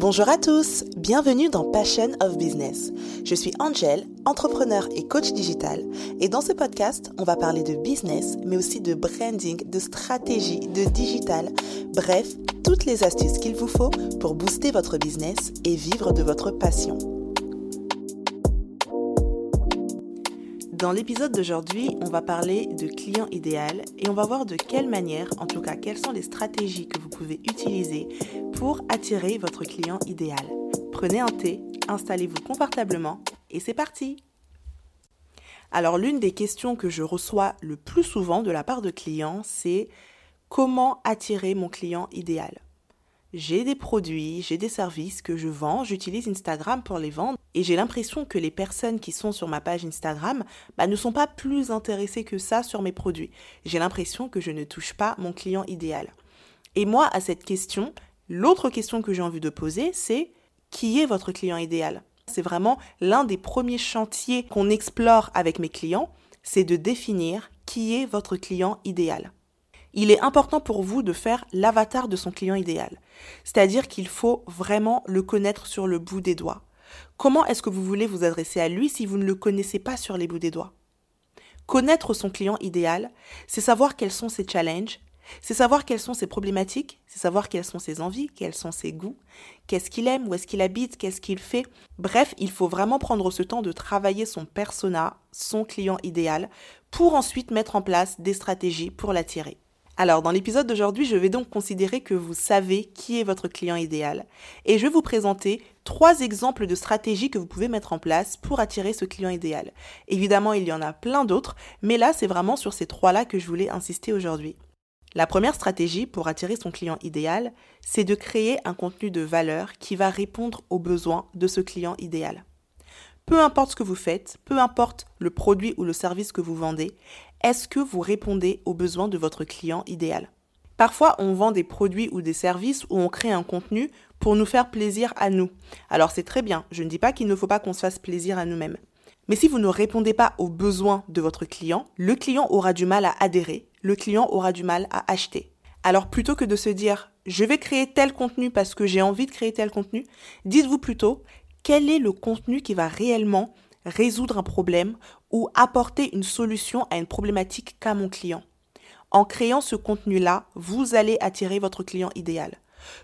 Bonjour à tous, bienvenue dans Passion of Business. Je suis Angel, entrepreneur et coach digital, et dans ce podcast, on va parler de business, mais aussi de branding, de stratégie, de digital, bref, toutes les astuces qu'il vous faut pour booster votre business et vivre de votre passion. Dans l'épisode d'aujourd'hui, on va parler de client idéal et on va voir de quelle manière, en tout cas quelles sont les stratégies que vous pouvez utiliser pour attirer votre client idéal. Prenez un thé, installez-vous confortablement et c'est parti Alors l'une des questions que je reçois le plus souvent de la part de clients, c'est comment attirer mon client idéal? J'ai des produits, j'ai des services que je vends, j'utilise Instagram pour les vendre et j'ai l'impression que les personnes qui sont sur ma page Instagram bah, ne sont pas plus intéressées que ça sur mes produits. J'ai l'impression que je ne touche pas mon client idéal. Et moi, à cette question, l'autre question que j'ai envie de poser, c'est qui est votre client idéal? C'est vraiment l'un des premiers chantiers qu'on explore avec mes clients, c'est de définir qui est votre client idéal il est important pour vous de faire l'avatar de son client idéal. C'est-à-dire qu'il faut vraiment le connaître sur le bout des doigts. Comment est-ce que vous voulez vous adresser à lui si vous ne le connaissez pas sur les bouts des doigts? Connaître son client idéal, c'est savoir quels sont ses challenges, c'est savoir quelles sont ses problématiques, c'est savoir quelles sont ses envies, quels sont ses goûts, qu'est-ce qu'il aime, où est-ce qu'il habite, qu'est-ce qu'il fait. Bref, il faut vraiment prendre ce temps de travailler son persona, son client idéal, pour ensuite mettre en place des stratégies pour l'attirer. Alors, dans l'épisode d'aujourd'hui, je vais donc considérer que vous savez qui est votre client idéal et je vais vous présenter trois exemples de stratégies que vous pouvez mettre en place pour attirer ce client idéal. Évidemment, il y en a plein d'autres, mais là, c'est vraiment sur ces trois-là que je voulais insister aujourd'hui. La première stratégie pour attirer son client idéal, c'est de créer un contenu de valeur qui va répondre aux besoins de ce client idéal. Peu importe ce que vous faites, peu importe le produit ou le service que vous vendez, est-ce que vous répondez aux besoins de votre client idéal? Parfois, on vend des produits ou des services ou on crée un contenu pour nous faire plaisir à nous. Alors c'est très bien, je ne dis pas qu'il ne faut pas qu'on se fasse plaisir à nous-mêmes. Mais si vous ne répondez pas aux besoins de votre client, le client aura du mal à adhérer, le client aura du mal à acheter. Alors plutôt que de se dire je vais créer tel contenu parce que j'ai envie de créer tel contenu, dites-vous plutôt quel est le contenu qui va réellement résoudre un problème ou apporter une solution à une problématique qu'a mon client. En créant ce contenu-là, vous allez attirer votre client idéal.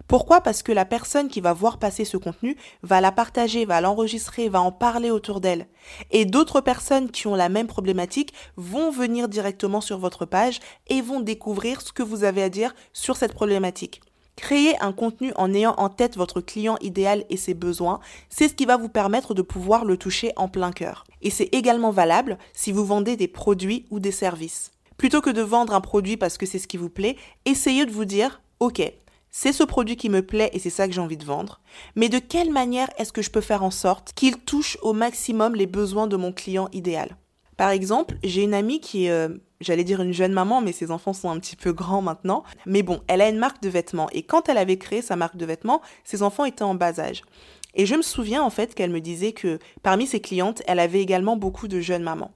Pourquoi? Parce que la personne qui va voir passer ce contenu va la partager, va l'enregistrer, va en parler autour d'elle. Et d'autres personnes qui ont la même problématique vont venir directement sur votre page et vont découvrir ce que vous avez à dire sur cette problématique. Créer un contenu en ayant en tête votre client idéal et ses besoins, c'est ce qui va vous permettre de pouvoir le toucher en plein cœur. Et c'est également valable si vous vendez des produits ou des services. Plutôt que de vendre un produit parce que c'est ce qui vous plaît, essayez de vous dire, OK, c'est ce produit qui me plaît et c'est ça que j'ai envie de vendre, mais de quelle manière est-ce que je peux faire en sorte qu'il touche au maximum les besoins de mon client idéal? Par exemple, j'ai une amie qui est euh, j'allais dire une jeune maman, mais ses enfants sont un petit peu grands maintenant. Mais bon, elle a une marque de vêtements. Et quand elle avait créé sa marque de vêtements, ses enfants étaient en bas âge. Et je me souviens en fait qu'elle me disait que parmi ses clientes, elle avait également beaucoup de jeunes mamans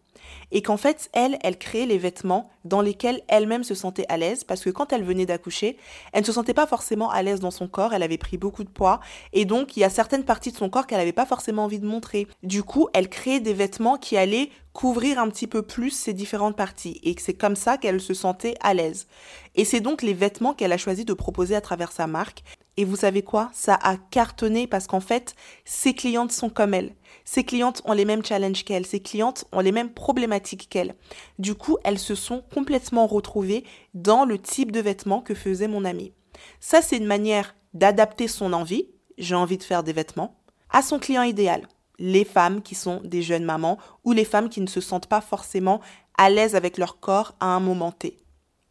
et qu'en fait, elle, elle créait les vêtements dans lesquels elle-même se sentait à l'aise, parce que quand elle venait d'accoucher, elle ne se sentait pas forcément à l'aise dans son corps, elle avait pris beaucoup de poids, et donc il y a certaines parties de son corps qu'elle n'avait pas forcément envie de montrer. Du coup, elle créait des vêtements qui allaient couvrir un petit peu plus ces différentes parties, et c'est comme ça qu'elle se sentait à l'aise. Et c'est donc les vêtements qu'elle a choisi de proposer à travers sa marque, et vous savez quoi? Ça a cartonné parce qu'en fait, ses clientes sont comme elle. Ses clientes ont les mêmes challenges qu'elle, ses clientes ont les mêmes problématiques qu'elle. Du coup, elles se sont complètement retrouvées dans le type de vêtements que faisait mon amie. Ça, c'est une manière d'adapter son envie, j'ai envie de faire des vêtements, à son client idéal. Les femmes qui sont des jeunes mamans ou les femmes qui ne se sentent pas forcément à l'aise avec leur corps à un moment T.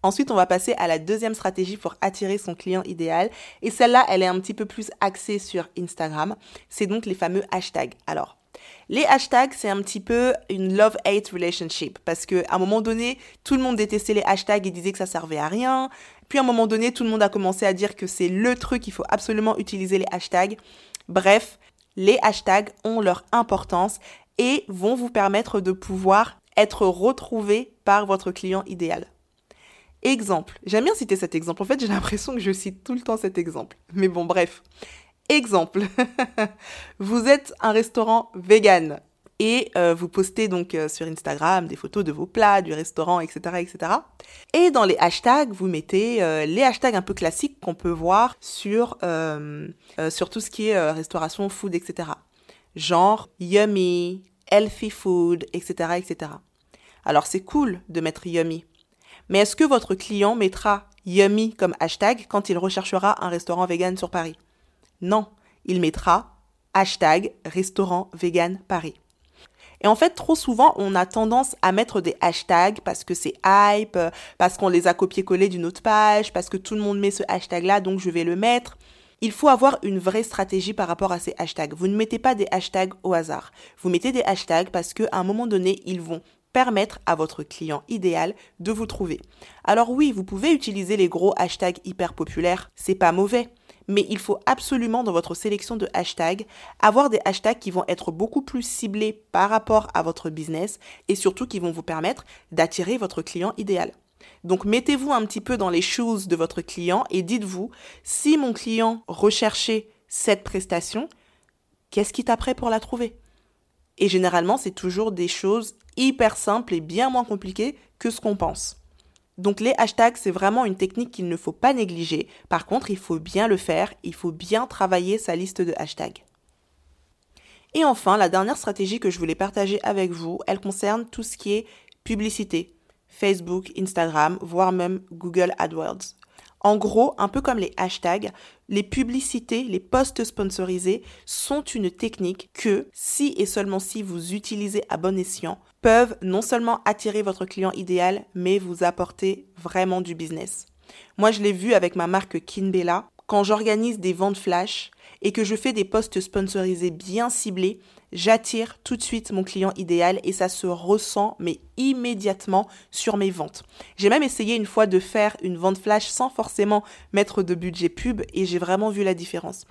Ensuite, on va passer à la deuxième stratégie pour attirer son client idéal. Et celle-là, elle est un petit peu plus axée sur Instagram. C'est donc les fameux hashtags. Alors, les hashtags, c'est un petit peu une love-hate relationship parce qu'à un moment donné, tout le monde détestait les hashtags et disait que ça servait à rien. Puis à un moment donné, tout le monde a commencé à dire que c'est le truc, il faut absolument utiliser les hashtags. Bref, les hashtags ont leur importance et vont vous permettre de pouvoir être retrouvé par votre client idéal. Exemple. J'aime bien citer cet exemple. En fait, j'ai l'impression que je cite tout le temps cet exemple. Mais bon, bref. Exemple, vous êtes un restaurant vegan et euh, vous postez donc euh, sur Instagram des photos de vos plats, du restaurant, etc., etc. Et dans les hashtags, vous mettez euh, les hashtags un peu classiques qu'on peut voir sur, sur tout ce qui est restauration, food, etc. Genre yummy, healthy food, etc., etc. Alors c'est cool de mettre yummy, mais est-ce que votre client mettra yummy comme hashtag quand il recherchera un restaurant vegan sur Paris? Non, il mettra hashtag restaurant vegan Paris. Et en fait, trop souvent, on a tendance à mettre des hashtags parce que c'est hype, parce qu'on les a copiés-collés d'une autre page, parce que tout le monde met ce hashtag-là, donc je vais le mettre. Il faut avoir une vraie stratégie par rapport à ces hashtags. Vous ne mettez pas des hashtags au hasard. Vous mettez des hashtags parce qu'à un moment donné, ils vont permettre à votre client idéal de vous trouver. Alors oui, vous pouvez utiliser les gros hashtags hyper populaires, c'est pas mauvais, mais il faut absolument dans votre sélection de hashtags avoir des hashtags qui vont être beaucoup plus ciblés par rapport à votre business et surtout qui vont vous permettre d'attirer votre client idéal. Donc mettez-vous un petit peu dans les choses de votre client et dites-vous, si mon client recherchait cette prestation, qu'est-ce qui t'apprête pour la trouver? Et généralement, c'est toujours des choses hyper simples et bien moins compliquées que ce qu'on pense. Donc les hashtags, c'est vraiment une technique qu'il ne faut pas négliger. Par contre, il faut bien le faire, il faut bien travailler sa liste de hashtags. Et enfin, la dernière stratégie que je voulais partager avec vous, elle concerne tout ce qui est publicité. Facebook, Instagram, voire même Google AdWords. En gros, un peu comme les hashtags, les publicités, les posts sponsorisés sont une technique que, si et seulement si vous utilisez à bon escient, peuvent non seulement attirer votre client idéal, mais vous apporter vraiment du business. Moi, je l'ai vu avec ma marque Kinbella. Quand j'organise des ventes flash et que je fais des posts sponsorisés bien ciblés, j'attire tout de suite mon client idéal et ça se ressent mais immédiatement sur mes ventes. J'ai même essayé une fois de faire une vente flash sans forcément mettre de budget pub et j'ai vraiment vu la différence.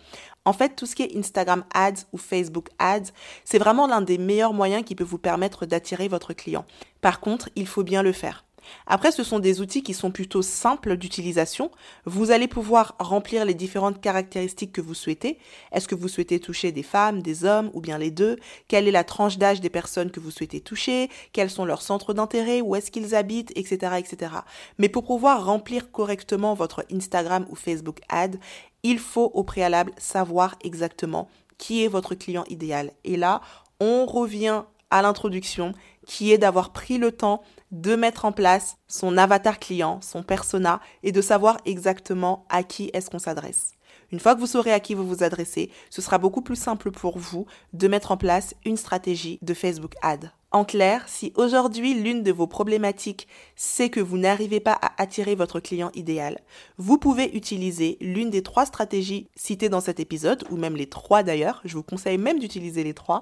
En fait, tout ce qui est Instagram Ads ou Facebook Ads, c'est vraiment l'un des meilleurs moyens qui peut vous permettre d'attirer votre client. Par contre, il faut bien le faire. Après, ce sont des outils qui sont plutôt simples d'utilisation. Vous allez pouvoir remplir les différentes caractéristiques que vous souhaitez. Est-ce que vous souhaitez toucher des femmes, des hommes ou bien les deux? Quelle est la tranche d'âge des personnes que vous souhaitez toucher? Quels sont leurs centres d'intérêt? Où est-ce qu'ils habitent? Etc. etc. Mais pour pouvoir remplir correctement votre Instagram ou Facebook ad, il faut au préalable savoir exactement qui est votre client idéal. Et là, on revient à l'introduction qui est d'avoir pris le temps de mettre en place son avatar client, son persona, et de savoir exactement à qui est-ce qu'on s'adresse. Une fois que vous saurez à qui vous vous adressez, ce sera beaucoup plus simple pour vous de mettre en place une stratégie de Facebook Ad. En clair, si aujourd'hui l'une de vos problématiques c'est que vous n'arrivez pas à attirer votre client idéal, vous pouvez utiliser l'une des trois stratégies citées dans cet épisode, ou même les trois d'ailleurs, je vous conseille même d'utiliser les trois,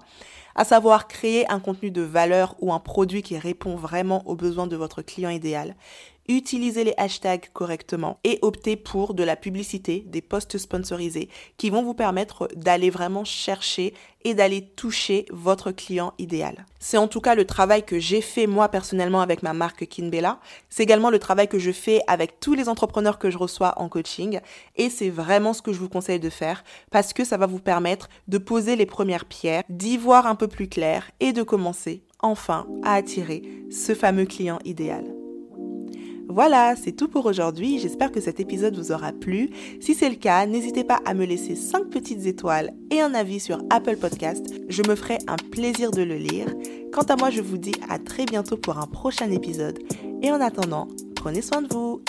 à savoir créer un contenu de valeur ou un produit qui répond vraiment aux besoins de votre client idéal, utilisez les hashtags correctement et optez pour de la publicité, des posts sponsorisés qui vont vous permettre d'aller vraiment chercher et d'aller toucher votre client idéal. C'est en tout cas le travail que j'ai fait moi personnellement avec ma marque Kinbella. C'est également le travail que je fais avec tous les entrepreneurs que je reçois en coaching et c'est vraiment ce que je vous conseille de faire parce que ça va vous permettre de poser les premières pierres, d'y voir un peu plus clair et de commencer enfin à attirer ce fameux client idéal. Voilà, c'est tout pour aujourd'hui. J'espère que cet épisode vous aura plu. Si c'est le cas, n'hésitez pas à me laisser 5 petites étoiles et un avis sur Apple Podcast. Je me ferai un plaisir de le lire. Quant à moi, je vous dis à très bientôt pour un prochain épisode. Et en attendant, prenez soin de vous.